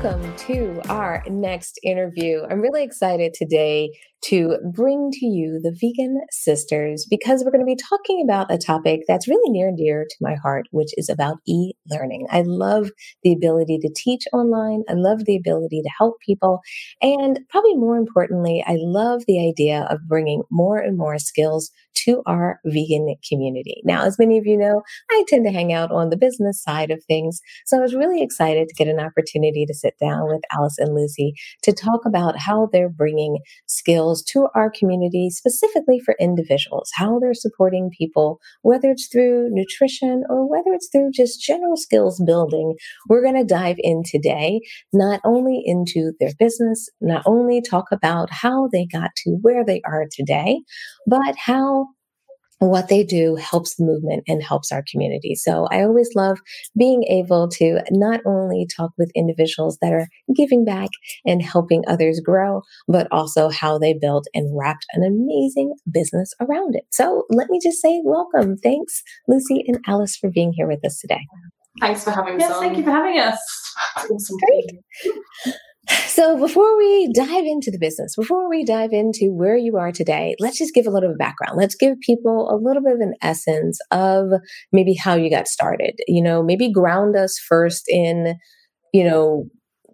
Welcome to our next interview. I'm really excited today to bring to you the Vegan Sisters because we're going to be talking about a topic that's really near and dear to my heart, which is about e learning. I love the ability to teach online, I love the ability to help people, and probably more importantly, I love the idea of bringing more and more skills to our vegan community. Now, as many of you know, I tend to hang out on the business side of things. So I was really excited to get an opportunity to sit down with Alice and Lucy to talk about how they're bringing skills to our community, specifically for individuals, how they're supporting people, whether it's through nutrition or whether it's through just general skills building. We're going to dive in today, not only into their business, not only talk about how they got to where they are today, but how what they do helps the movement and helps our community. So I always love being able to not only talk with individuals that are giving back and helping others grow, but also how they built and wrapped an amazing business around it. So let me just say welcome. Thanks, Lucy and Alice, for being here with us today. Thanks for having us. Yes, on. thank you for having us. awesome. Great. So, before we dive into the business, before we dive into where you are today, let's just give a little bit of background. Let's give people a little bit of an essence of maybe how you got started. You know, maybe ground us first in, you know,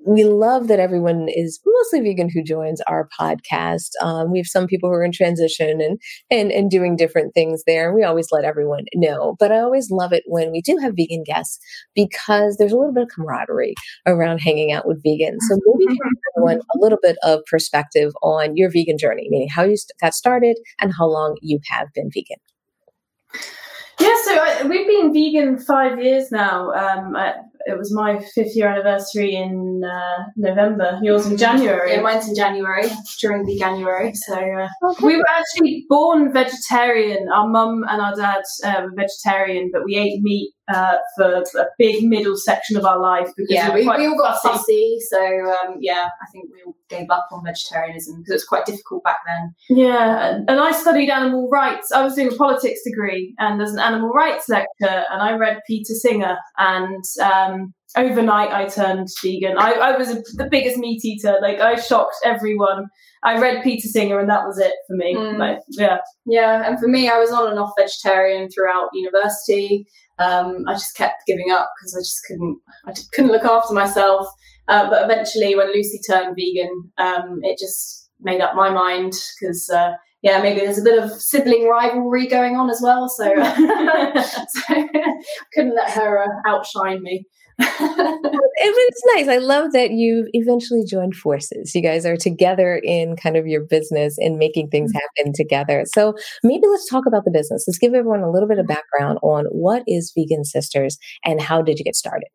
we love that everyone is mostly vegan who joins our podcast. Um, we have some people who are in transition and, and and doing different things there. And we always let everyone know. But I always love it when we do have vegan guests because there's a little bit of camaraderie around hanging out with vegans. So maybe give everyone a little bit of perspective on your vegan journey, meaning how you got started and how long you have been vegan. Yeah, so I, we've been vegan five years now. Um, I, it was my fifth year anniversary in uh, November. Yours in January. Yeah, mine's in January during the January. So uh, okay. we were actually born vegetarian. Our mum and our dad uh, were vegetarian, but we ate meat uh, for a big middle section of our life because yeah, we, we, all got fussy. So um, yeah, I think we all gave up on vegetarianism because it was quite difficult back then. Yeah, and, and I studied animal rights. I was doing a politics degree, and there's an animal rights lecture, and I read Peter Singer, and um, overnight I turned vegan. I, I was a, the biggest meat eater. Like I shocked everyone. I read Peter Singer, and that was it for me. Mm. Like, yeah, yeah. And for me, I was on and off vegetarian throughout university. Um, I just kept giving up because I just couldn't. I just couldn't look after myself. Uh, but eventually, when Lucy turned vegan, um, it just made up my mind because. Uh, yeah, maybe there's a bit of sibling rivalry going on as well, so, so I couldn't let her uh, outshine me it was nice. I love that you eventually joined forces. You guys are together in kind of your business and making things mm-hmm. happen together. So maybe let's talk about the business. Let's give everyone a little bit of background on what is Vegan Sisters and how did you get started?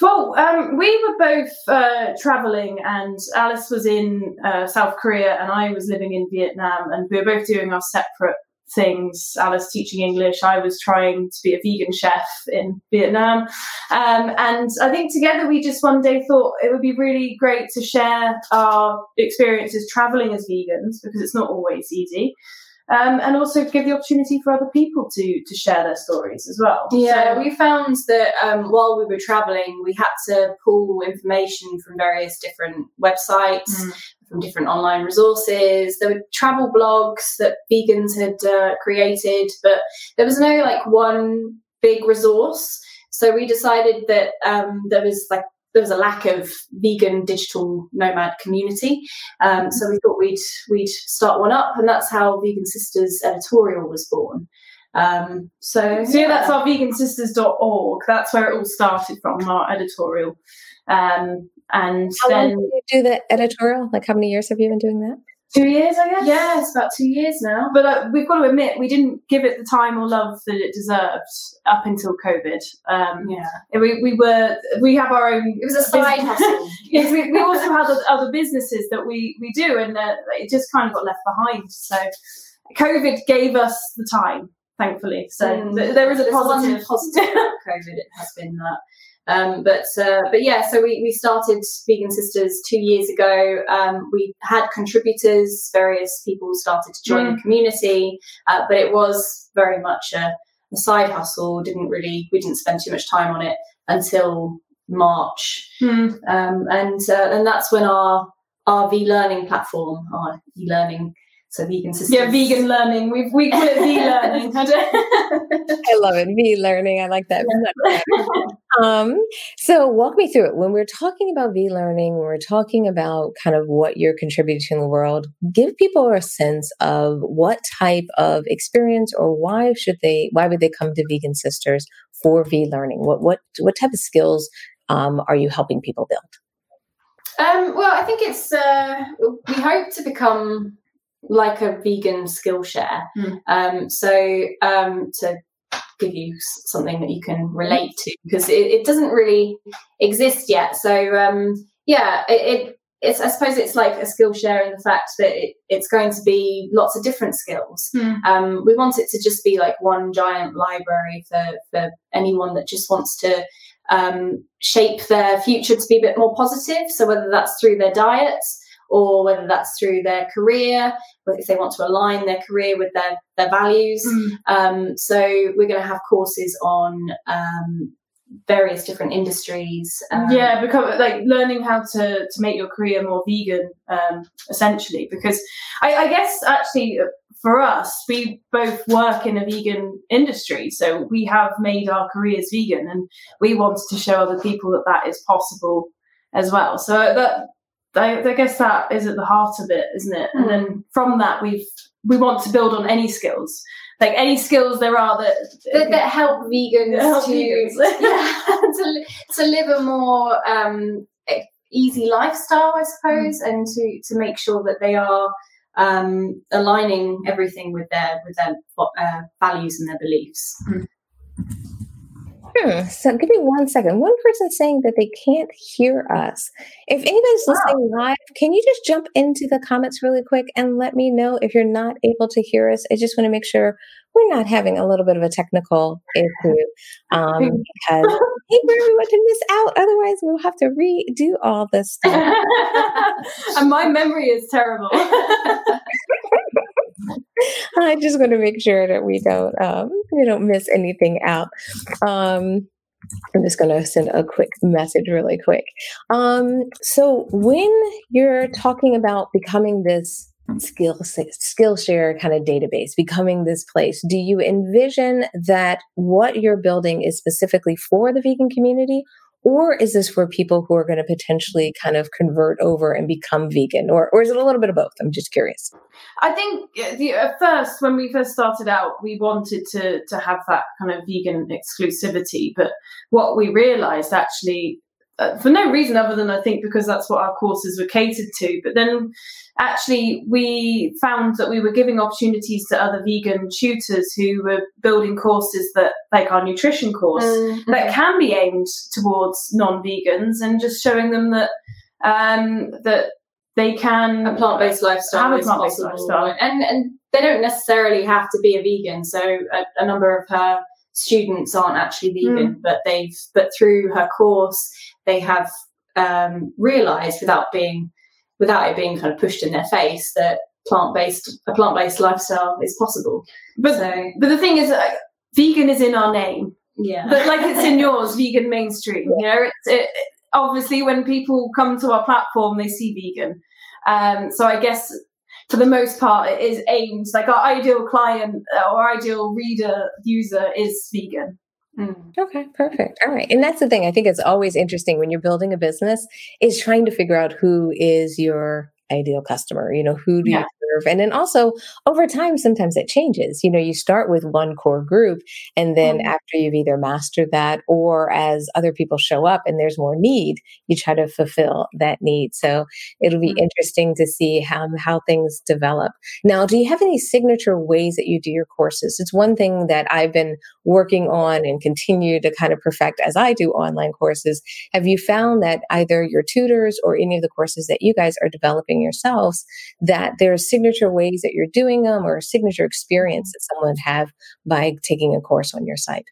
Well, um, we were both uh, traveling, and Alice was in uh, South Korea, and I was living in Vietnam, and we were both doing our separate things. Alice teaching English. I was trying to be a vegan chef in Vietnam. Um, and I think together we just one day thought it would be really great to share our experiences traveling as vegans because it's not always easy. Um, and also give the opportunity for other people to to share their stories as well. Yeah, so, we found that um, while we were traveling, we had to pull information from various different websites, mm from different online resources. There were travel blogs that vegans had uh, created, but there was no like one big resource. So we decided that um, there was like there was a lack of vegan digital nomad community. Um, so we thought we'd we'd start one up, and that's how Vegan Sisters editorial was born. Um, so, so yeah, that's our vegansisters.org. That's where it all started from, our editorial. Um, and how then long did you do the editorial? Like how many years have you been doing that? Two years, I guess. Yeah, it's about two years now. But uh, we've got to admit, we didn't give it the time or love that it deserved up until COVID. Um, yeah, we, we were we have our own. It was a side hustle. yes, we, we also had other businesses that we we do, and uh, it just kind of got left behind. So COVID gave us the time, thankfully. So mm, there is a positive. positive COVID. It has been that. Um, but uh, but yeah, so we, we started Vegan Sisters two years ago. Um, we had contributors, various people started to join mm. the community, uh, but it was very much a, a, side hustle. Didn't really we didn't spend too much time on it until March, mm. um, and uh, and that's when our our V learning platform, our e learning so vegan sisters. Yeah, vegan learning. We've we call it V learning. I love it. V learning. I like that. um, so walk me through it. When we're talking about V learning, when we're talking about kind of what you're contributing to the world. Give people a sense of what type of experience or why should they why would they come to Vegan Sisters for V learning? What what what type of skills um, are you helping people build? Um, well, I think it's uh, we hope to become like a vegan Skillshare. Mm. Um, so um, to give you something that you can relate to because it, it doesn't really exist yet. So um, yeah, it, it, it's I suppose it's like a Skillshare in the fact that it, it's going to be lots of different skills. Mm. we want it to just be like one giant library for for anyone that just wants to um, shape their future to be a bit more positive. So whether that's through their diets or whether that's through their career, if they want to align their career with their, their values. Mm. Um, so we're going to have courses on um, various different industries. Um, yeah, because like learning how to to make your career more vegan, um, essentially. Because I, I, guess actually for us, we both work in a vegan industry, so we have made our careers vegan, and we wanted to show other people that that is possible as well. So that I, I, guess that is at the heart of it, isn't it? Mm. And then from that, we've we want to build on any skills, like any skills there are that that, that help vegans help to vegans. yeah, to, to live a more um, easy lifestyle, I suppose, mm. and to to make sure that they are um, aligning everything with their with their uh, values and their beliefs. Mm. Hmm. So give me one second. One person saying that they can't hear us. If anybody's wow. listening live, can you just jump into the comments really quick and let me know if you're not able to hear us? I just want to make sure we're not having a little bit of a technical issue um, because hey, we want to miss out. Otherwise, we'll have to redo all this stuff. and my memory is terrible. I just want to make sure that we don't um, we don't miss anything out. Um, I'm just going to send a quick message really quick. Um, so when you're talking about becoming this skill skillshare kind of database becoming this place do you envision that what you're building is specifically for the vegan community or is this for people who are going to potentially kind of convert over and become vegan? Or, or is it a little bit of both? I'm just curious. I think the, at first, when we first started out, we wanted to, to have that kind of vegan exclusivity. But what we realized actually uh, for no reason other than I think because that's what our courses were catered to. But then actually we found that we were giving opportunities to other vegan tutors who were building courses that like our nutrition course mm-hmm. that can be aimed towards non-vegans and just showing them that um, that they can a plant-based lifestyle have a plant-based lifestyle and and they don't necessarily have to be a vegan so a, a number of her students aren't actually vegan mm. but they've but through her course they have um, realized without being without it being kind of pushed in their face that plant-based a plant-based lifestyle is possible. But so, but the thing is uh, vegan is in our name. Yeah. But like it's in yours vegan mainstream you know? It's it, obviously when people come to our platform they see vegan. Um, so i guess for the most part it is aimed like our ideal client uh, or ideal reader user is vegan Mm. Okay, perfect. All right. And that's the thing. I think it's always interesting when you're building a business is trying to figure out who is your ideal customer. You know, who do yeah. you serve? And then also over time, sometimes it changes. You know, you start with one core group, and then mm-hmm. after you've either mastered that or as other people show up and there's more need, you try to fulfill that need. So it'll be mm-hmm. interesting to see how, how things develop. Now, do you have any signature ways that you do your courses? It's one thing that I've been working on and continue to kind of perfect as I do online courses. Have you found that either your tutors or any of the courses that you guys are developing yourselves, that there's signature ways that you're doing them or signature experience that someone would have by taking a course on your site?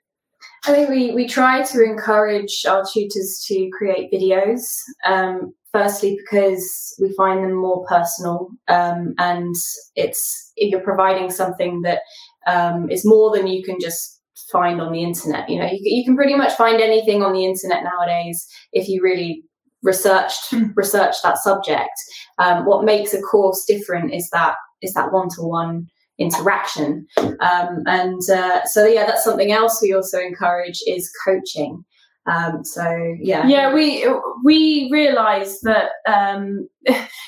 I think we, we try to encourage our tutors to create videos. Um, firstly, because we find them more personal, um, and it's you're providing something that um, is more than you can just find on the internet. You know, you, you can pretty much find anything on the internet nowadays if you really researched hmm. research that subject. Um, what makes a course different is that is that one to one interaction, um, and uh, so yeah, that's something else we also encourage is coaching. Um, so yeah, yeah, we we realise that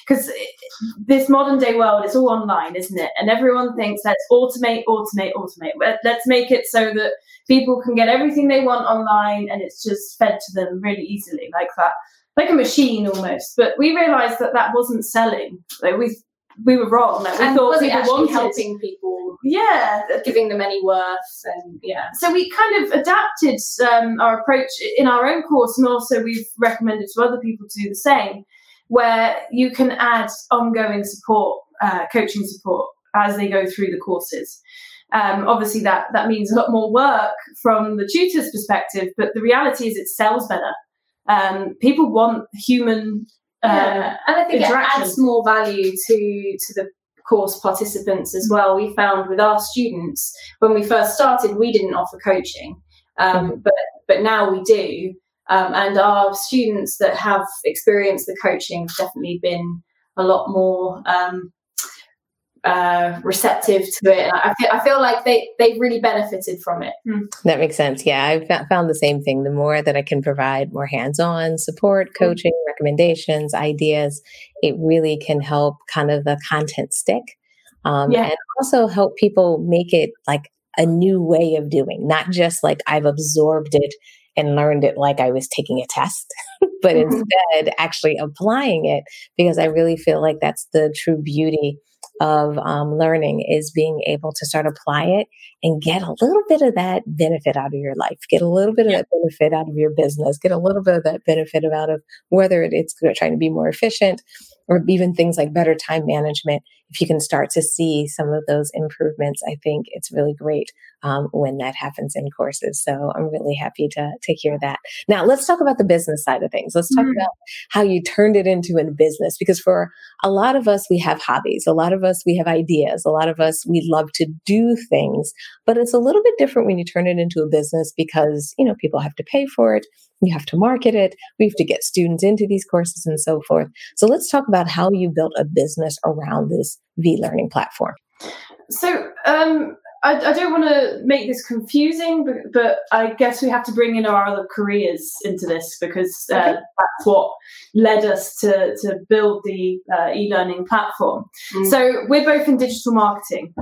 because um, this modern day world is all online, isn't it? And everyone thinks let's automate, automate, automate. Let's make it so that people can get everything they want online, and it's just fed to them really easily, like that like a machine almost. But we realised that that wasn't selling. Like we we were wrong. Like we and thought people wanted helping people. Yeah, giving them any worth and yeah. So we kind of adapted um, our approach in our own course, and also we've recommended to other people to do the same, where you can add ongoing support, uh, coaching support as they go through the courses. Um, obviously, that that means a lot more work from the tutor's perspective, but the reality is it sells better um, people want human uh, yeah. and I think it adds more value to to the course participants as well. We found with our students when we first started, we didn't offer coaching, um, mm-hmm. but but now we do. Um, and our students that have experienced the coaching have definitely been a lot more um, uh, receptive to it. I feel, I feel like they, they've really benefited from it. Hmm. That makes sense. Yeah, I've found the same thing. The more that I can provide more hands on support, hmm. coaching, recommendations, ideas, it really can help kind of the content stick. Um, yeah. And also help people make it like a new way of doing, not just like I've absorbed it and learned it like I was taking a test, but mm-hmm. instead actually applying it because I really feel like that's the true beauty of um, learning is being able to start apply it and get a little bit of that benefit out of your life, get a little bit of that benefit out of your business, get a little bit of that benefit out of whether it's trying to be more efficient or even things like better time management. If you can start to see some of those improvements, I think it's really great um, when that happens in courses. So I'm really happy to, to hear that. Now, let's talk about the business side of things. Let's talk mm-hmm. about how you turned it into a business because for a lot of us, we have hobbies. A lot of us, we have ideas. A lot of us, we love to do things, but it's a little bit different when you turn it into a business because, you know, people have to pay for it. You have to market it. We have to get students into these courses and so forth. So let's talk about how you built a business around this V learning platform. So, um, I, I, don't want to make this confusing, but, but, I guess we have to bring in our other careers into this because uh, okay. that's what led us to, to build the uh, e-learning platform. Mm. So we're both in digital marketing,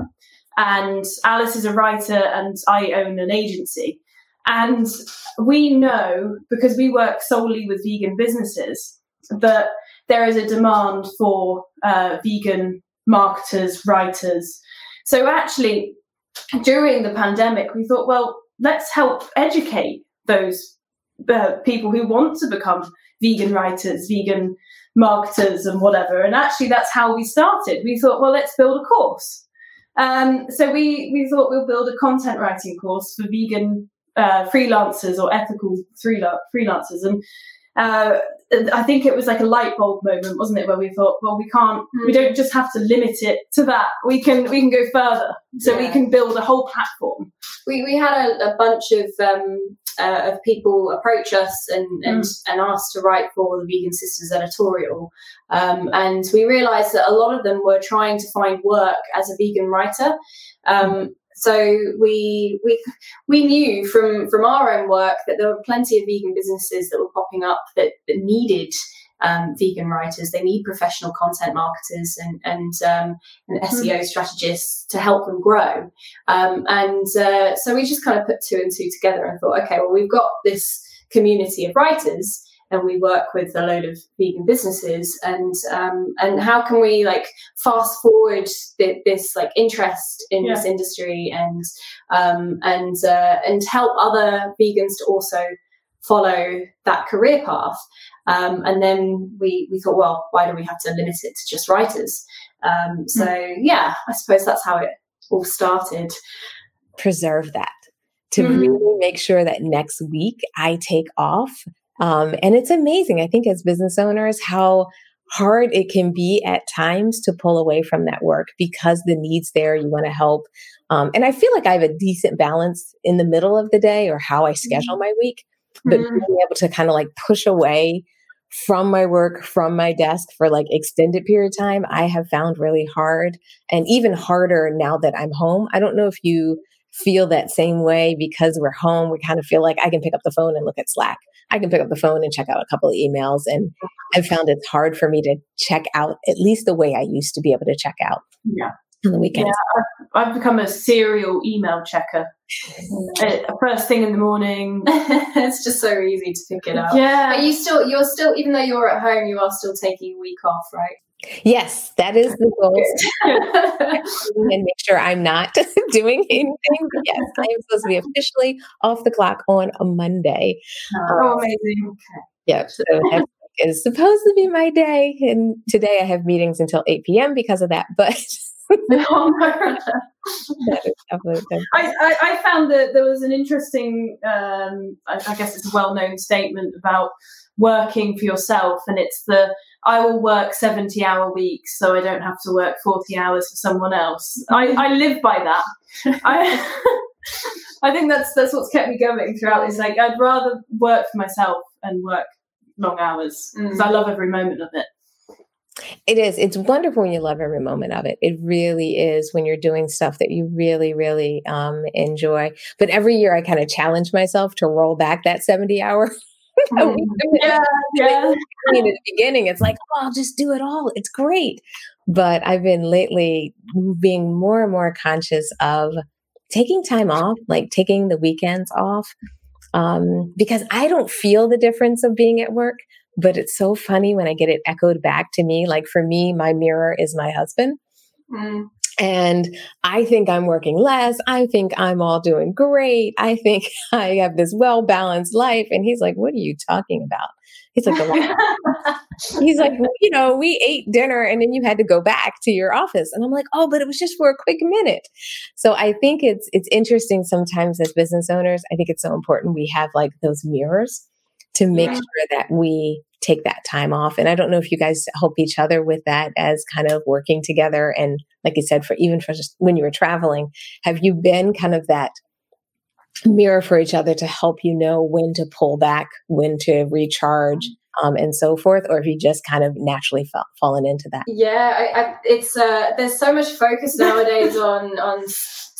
and Alice is a writer, and I own an agency. And we know because we work solely with vegan businesses that there is a demand for uh, vegan marketers, writers. So actually, during the pandemic, we thought, well, let's help educate those uh, people who want to become vegan writers, vegan marketers, and whatever. And actually, that's how we started. We thought, well, let's build a course. Um, so we we thought we'll build a content writing course for vegan uh, freelancers or ethical freelancers, and uh, I think it was like a light bulb moment, wasn't it, where we thought, well, we can't, mm. we don't just have to limit it to that. We can, we can go further, so yeah. we can build a whole platform. We we had a, a bunch of um, uh, of people approach us and and, mm. and ask to write for the Vegan Sisters editorial, um, and we realised that a lot of them were trying to find work as a vegan writer. Um, so we we we knew from from our own work that there were plenty of vegan businesses that were popping up that, that needed um, vegan writers. They need professional content marketers and and, um, and SEO mm. strategists to help them grow. Um, and uh, so we just kind of put two and two together and thought, okay, well we've got this community of writers and we work with a load of vegan businesses and um, and how can we like fast forward th- this like interest in yeah. this industry and um, and uh, and help other vegans to also follow that career path um, and then we we thought well why do we have to limit it to just writers um, so mm. yeah I suppose that's how it all started preserve that to mm. really make sure that next week I take off um, and it's amazing, I think, as business owners, how hard it can be at times to pull away from that work because the needs there, you want to help. Um, and I feel like I have a decent balance in the middle of the day or how I schedule mm-hmm. my week, but mm-hmm. being able to kind of like push away from my work, from my desk for like extended period of time, I have found really hard and even harder now that I'm home. I don't know if you feel that same way because we're home. We kind of feel like I can pick up the phone and look at Slack. I can pick up the phone and check out a couple of emails. And I've found it's hard for me to check out at least the way I used to be able to check out. Yeah. On the weekends. Yeah, I've, I've become a serial email checker. Uh, first thing in the morning. it's just so easy to pick it up. Yeah. But you still, you're still, even though you're at home, you are still taking a week off, right? Yes, that is the goal. and make sure I'm not doing anything. But yes, I am supposed to be officially off the clock on a Monday. Oh, um, amazing. Yeah, so that is supposed to be my day. And today I have meetings until 8 p.m. because of that. But I, I, I, found that there was an interesting, um, I, I guess it's a well known statement about working for yourself. And it's the I will work 70 hour weeks so I don't have to work 40 hours for someone else. I, I live by that. I, I think that's that's what's kept me going throughout. It's like I'd rather work for myself and work long hours because mm. I love every moment of it. It is. It's wonderful when you love every moment of it. It really is when you're doing stuff that you really, really um, enjoy. But every year I kind of challenge myself to roll back that 70 hour Yeah, yeah. I mean, in the beginning, it's like, oh, I'll just do it all. It's great. But I've been lately being more and more conscious of taking time off, like taking the weekends off, um, because I don't feel the difference of being at work. But it's so funny when I get it echoed back to me. Like for me, my mirror is my husband. Mm. And I think I'm working less. I think I'm all doing great. I think I have this well balanced life. And he's like, What are you talking about? He's like, He's like, You know, we ate dinner and then you had to go back to your office. And I'm like, Oh, but it was just for a quick minute. So I think it's it's interesting sometimes as business owners. I think it's so important we have like those mirrors to make yeah. sure that we take that time off. And I don't know if you guys help each other with that as kind of working together. And like you said, for even for just when you were traveling, have you been kind of that mirror for each other to help you know when to pull back, when to recharge? Um, and so forth, or have you just kind of naturally fa- fallen into that? Yeah, I, I, it's uh, there's so much focus nowadays on on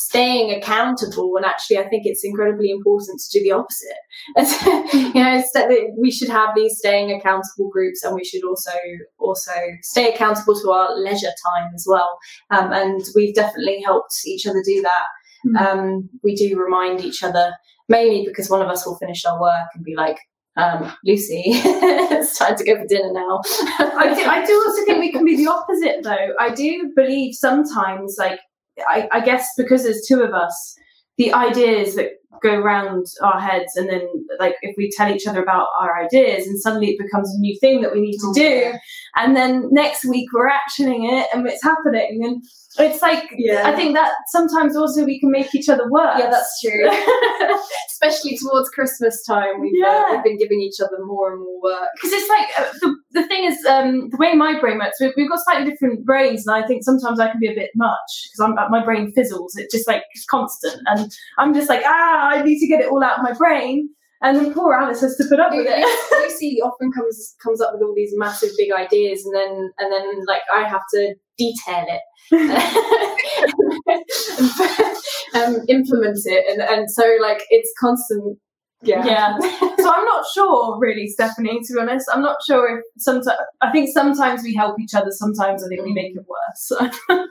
staying accountable and actually i think it's incredibly important to do the opposite you know that we should have these staying accountable groups and we should also also stay accountable to our leisure time as well um, and we've definitely helped each other do that mm-hmm. um, we do remind each other mainly because one of us will finish our work and be like um, Lucy, it's time to go for dinner now. I, do, I do also think we can be the opposite, though. I do believe sometimes, like, I, I guess because there's two of us, the ideas that go around our heads and then like if we tell each other about our ideas and suddenly it becomes a new thing that we need to oh, do and then next week we're actioning it and it's happening and it's like yeah. I think that sometimes also we can make each other work. Yeah, that's true. Especially towards Christmas time, we've, uh, yeah. uh, we've been giving each other more and more work. Because it's like uh, the, the thing is, um, the way my brain works, we've, we've, got slightly different brains, and I think sometimes I can be a bit much because my brain fizzles. It's just like it's constant, and I'm just like ah, I need to get it all out of my brain. And then poor Alice has to put up with it. Lucy often comes comes up with all these massive big ideas, and then and then like I have to detail it, um, implement it, and and so like it's constant Yeah. yeah. so I'm not sure, really, Stephanie. To be honest, I'm not sure if sometimes. I think sometimes we help each other. Sometimes I think we make it worse.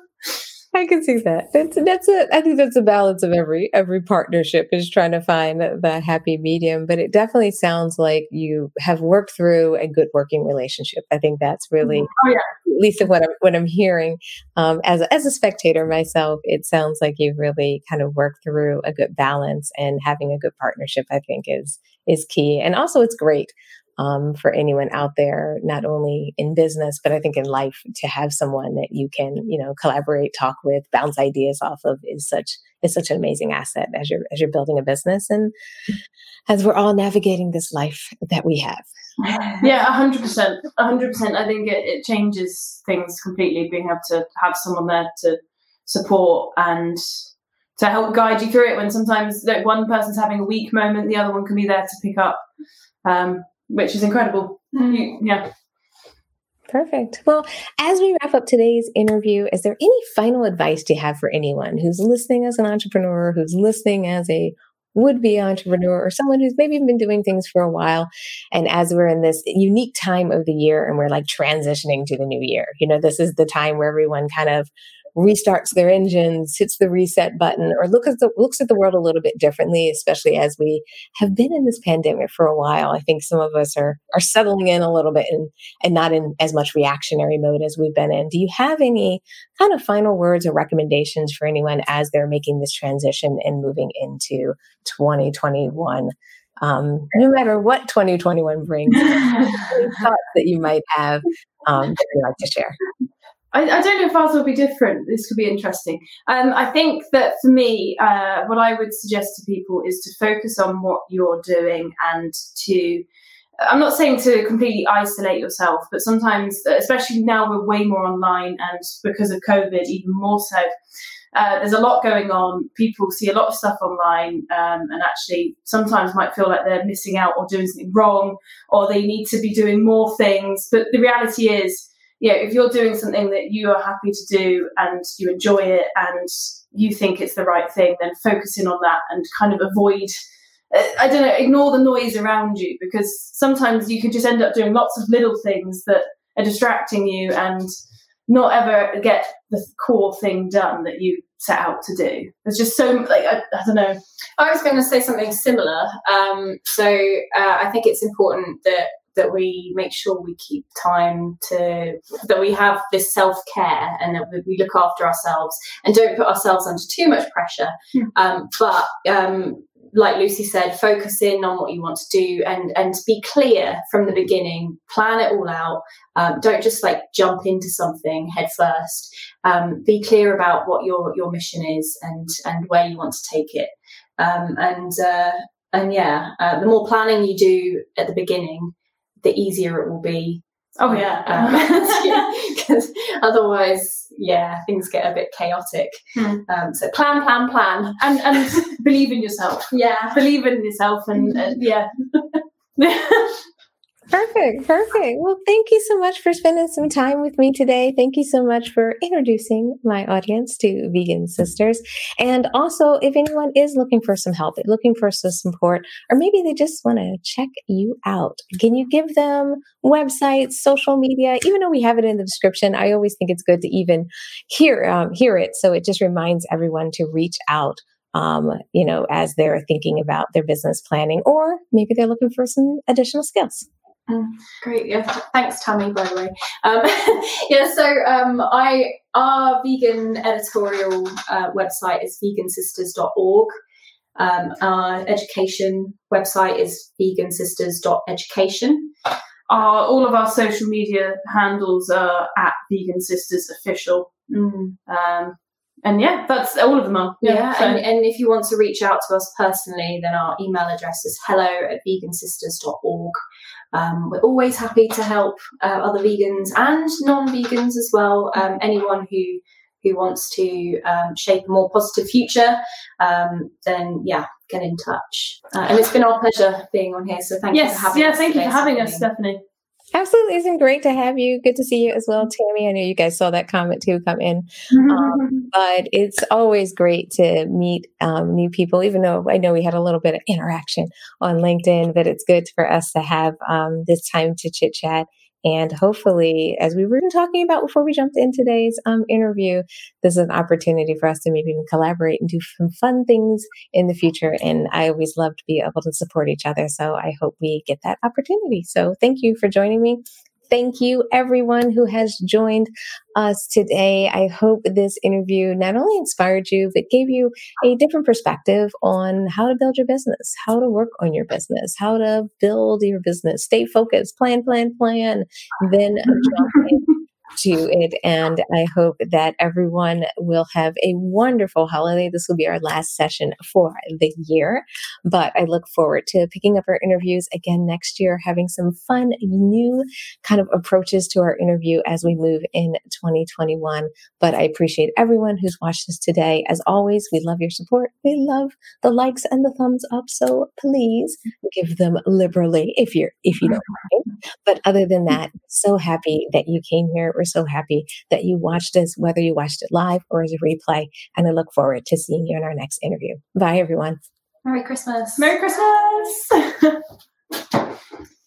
I can see that. That's that's a. I think that's a balance of every every partnership is trying to find the happy medium. But it definitely sounds like you have worked through a good working relationship. I think that's really, mm-hmm. oh yeah, at least of what I'm what I'm hearing. Um, as a, as a spectator myself, it sounds like you've really kind of worked through a good balance and having a good partnership. I think is is key, and also it's great um, for anyone out there, not only in business, but I think in life to have someone that you can, you know, collaborate, talk with, bounce ideas off of is such, is such an amazing asset as you're, as you're building a business and as we're all navigating this life that we have. Yeah, hundred percent, hundred percent. I think it, it changes things completely being able to have someone there to support and to help guide you through it when sometimes like, one person's having a weak moment, the other one can be there to pick up. Um, which is incredible. Mm. Yeah. Perfect. Well, as we wrap up today's interview, is there any final advice you have for anyone who's listening as an entrepreneur, who's listening as a would be entrepreneur or someone who's maybe been doing things for a while. And as we're in this unique time of the year and we're like transitioning to the new year, you know, this is the time where everyone kind of restarts their engines, hits the reset button, or look at the, looks at the world a little bit differently, especially as we have been in this pandemic for a while. I think some of us are are settling in a little bit and and not in as much reactionary mode as we've been in. Do you have any kind of final words or recommendations for anyone as they're making this transition and moving into 2021? Um, no matter what 2021 brings, thoughts that you might have um, that you'd like to share. I, I, don't know if ours will be different. This could be interesting. Um, I think that for me, uh, what I would suggest to people is to focus on what you're doing and to. I'm not saying to completely isolate yourself, but sometimes, especially now, we're way more online, and because of COVID, even more so. Uh, there's a lot going on. People see a lot of stuff online, um, and actually sometimes might feel like they're missing out or doing something wrong, or they need to be doing more things. But the reality is, know, if you're doing something that you are happy to do and you enjoy it and you think it's the right thing, then focusing on that and kind of avoid, I don't know, ignore the noise around you because sometimes you can just end up doing lots of little things that are distracting you and not ever get the core thing done that you set out to do. There's just so like I, I don't know. I was going to say something similar. Um, so uh, I think it's important that that we make sure we keep time to that we have this self-care and that we look after ourselves and don't put ourselves under too much pressure. Hmm. um, but um, like lucy said focus in on what you want to do and and be clear from the beginning. Plan it all out. Um, don't just like jump into something head first um, be clear about what your your mission is and and where you want to take it. Um, and uh, and yeah, uh, the more planning you do at the beginning, the easier it will be. Oh yeah, because um, otherwise, yeah, things get a bit chaotic. Hmm. Um, so plan, plan, plan, and and believe in yourself. Yeah, believe in yourself, and uh, yeah. Perfect, perfect. Well, thank you so much for spending some time with me today. Thank you so much for introducing my audience to Vegan Sisters. And also, if anyone is looking for some help, looking for some support, or maybe they just want to check you out, can you give them websites, social media? Even though we have it in the description, I always think it's good to even hear um, hear it, so it just reminds everyone to reach out um, you know, as they're thinking about their business planning, or maybe they're looking for some additional skills. Mm, great, yeah. Thanks, Tammy. By the way, um, yeah. So, um, I our vegan editorial uh, website is vegansisters.org. Um, our education website is vegansisters.education. Our, all of our social media handles are at Vegan Sisters Official. Mm. Um, and yeah, that's all of them are. Yeah, yeah so. and, and, if you want to reach out to us personally, then our email address is hello at vegansisters.org. Um, we're always happy to help uh, other vegans and non-vegans as well. Um, anyone who who wants to um, shape a more positive future, um, then yeah, get in touch. Uh, and it's been our pleasure being on here. So thank yes, you for having yeah, us. thank you for having us, Stephanie. Absolutely. It's been great to have you. Good to see you as well, Tammy. I know you guys saw that comment too come in. Um, but it's always great to meet um, new people, even though I know we had a little bit of interaction on LinkedIn, but it's good for us to have um, this time to chit chat and hopefully, as we were talking about before we jumped in today's um, interview, this is an opportunity for us to maybe even collaborate and do some fun things in the future. And I always love to be able to support each other. So I hope we get that opportunity. So thank you for joining me. Thank you, everyone who has joined us today. I hope this interview not only inspired you, but gave you a different perspective on how to build your business, how to work on your business, how to build your business, stay focused, plan, plan, plan, then jump in to it. And I hope that everyone will have a wonderful holiday. This will be our last session for the year, but I look forward to picking up our interviews again next year, having some fun, new kind of approaches to our interview as we move in 2021. But I appreciate everyone who's watched this today. As always, we love your support. We love the likes and the thumbs up. So please give them liberally if you're, if you don't mind. But other than that, so happy that you came here. We're so happy that you watched us, whether you watched it live or as a replay. And I look forward to seeing you in our next interview. Bye, everyone. Merry Christmas. Merry Christmas.